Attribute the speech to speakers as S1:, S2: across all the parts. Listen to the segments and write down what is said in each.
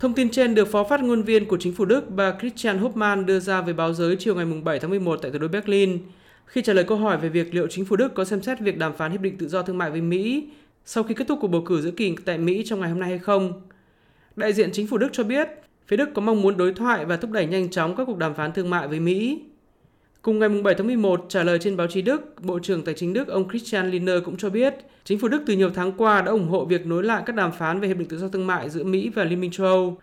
S1: Thông tin trên được Phó phát ngôn viên của chính phủ Đức, bà Christian Hofmann đưa ra với báo giới chiều ngày 7 tháng 11 tại thủ đô Berlin khi trả lời câu hỏi về việc liệu chính phủ Đức có xem xét việc đàm phán hiệp định tự do thương mại với Mỹ sau khi kết thúc cuộc bầu cử giữa kỳ tại Mỹ trong ngày hôm nay hay không. Đại diện chính phủ Đức cho biết, phía Đức có mong muốn đối thoại và thúc đẩy nhanh chóng các cuộc đàm phán thương mại với Mỹ. Cùng ngày 7 tháng 11, trả lời trên báo chí Đức, Bộ trưởng Tài chính Đức ông Christian Lindner cũng cho biết chính phủ Đức từ nhiều tháng qua đã ủng hộ việc nối lại các đàm phán về Hiệp định Tự do Thương mại giữa Mỹ và Liên minh châu Âu.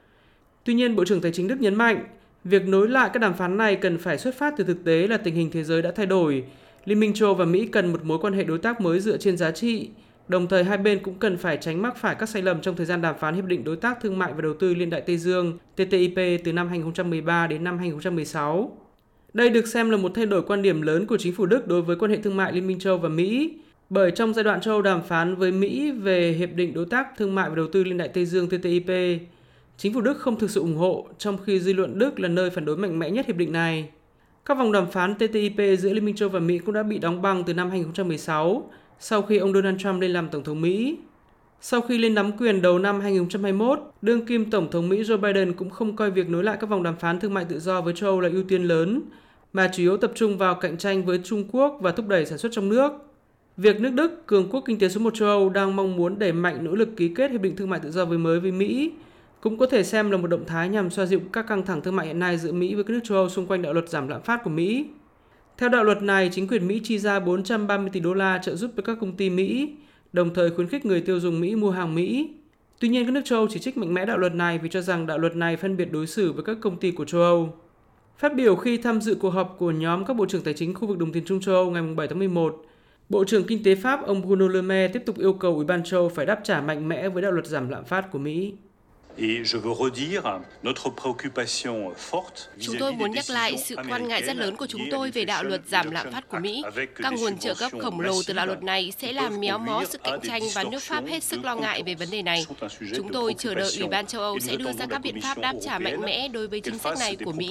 S1: Tuy nhiên, Bộ trưởng Tài chính Đức nhấn mạnh, việc nối lại các đàm phán này cần phải xuất phát từ thực tế là tình hình thế giới đã thay đổi. Liên minh châu Âu và Mỹ cần một mối quan hệ đối tác mới dựa trên giá trị, Đồng thời hai bên cũng cần phải tránh mắc phải các sai lầm trong thời gian đàm phán Hiệp định Đối tác Thương mại và Đầu tư Liên đại Tây Dương TTIP từ năm 2013 đến năm 2016. Đây được xem là một thay đổi quan điểm lớn của chính phủ Đức đối với quan hệ thương mại Liên minh châu và Mỹ, bởi trong giai đoạn châu đàm phán với Mỹ về Hiệp định Đối tác Thương mại và Đầu tư Liên đại Tây Dương TTIP, chính phủ Đức không thực sự ủng hộ, trong khi dư luận Đức là nơi phản đối mạnh mẽ nhất hiệp định này. Các vòng đàm phán TTIP giữa Liên minh châu và Mỹ cũng đã bị đóng băng từ năm 2016 sau khi ông Donald Trump lên làm Tổng thống Mỹ. Sau khi lên nắm quyền đầu năm 2021, đương kim Tổng thống Mỹ Joe Biden cũng không coi việc nối lại các vòng đàm phán thương mại tự do với châu Âu là ưu tiên lớn, mà chủ yếu tập trung vào cạnh tranh với Trung Quốc và thúc đẩy sản xuất trong nước. Việc nước Đức, cường quốc kinh tế số 1 châu Âu đang mong muốn đẩy mạnh nỗ lực ký kết hiệp định thương mại tự do với mới với Mỹ, cũng có thể xem là một động thái nhằm xoa dịu các căng thẳng thương mại hiện nay giữa Mỹ với các nước châu Âu xung quanh đạo luật giảm lạm phát của Mỹ. Theo đạo luật này, chính quyền Mỹ chi ra 430 tỷ đô la trợ giúp với các công ty Mỹ, đồng thời khuyến khích người tiêu dùng Mỹ mua hàng Mỹ. Tuy nhiên, các nước châu Âu chỉ trích mạnh mẽ đạo luật này vì cho rằng đạo luật này phân biệt đối xử với các công ty của châu Âu. Phát biểu khi tham dự cuộc họp của nhóm các bộ trưởng tài chính khu vực đồng tiền Trung châu Âu ngày 7 tháng 11, Bộ trưởng Kinh tế Pháp ông Bruno Le Maire tiếp tục yêu cầu Ủy ban châu Âu phải đáp trả mạnh mẽ với đạo luật giảm lạm phát của Mỹ.
S2: Chúng tôi muốn nhắc lại sự quan ngại rất lớn của chúng tôi về đạo luật giảm lạm phát của Mỹ. Các nguồn trợ cấp khổng lồ từ đạo luật này sẽ làm méo mó sức cạnh tranh và nước Pháp hết sức lo ngại về vấn đề này. Chúng tôi chờ đợi Ủy ban châu Âu sẽ đưa ra các biện pháp đáp trả mạnh mẽ đối với chính sách này của Mỹ.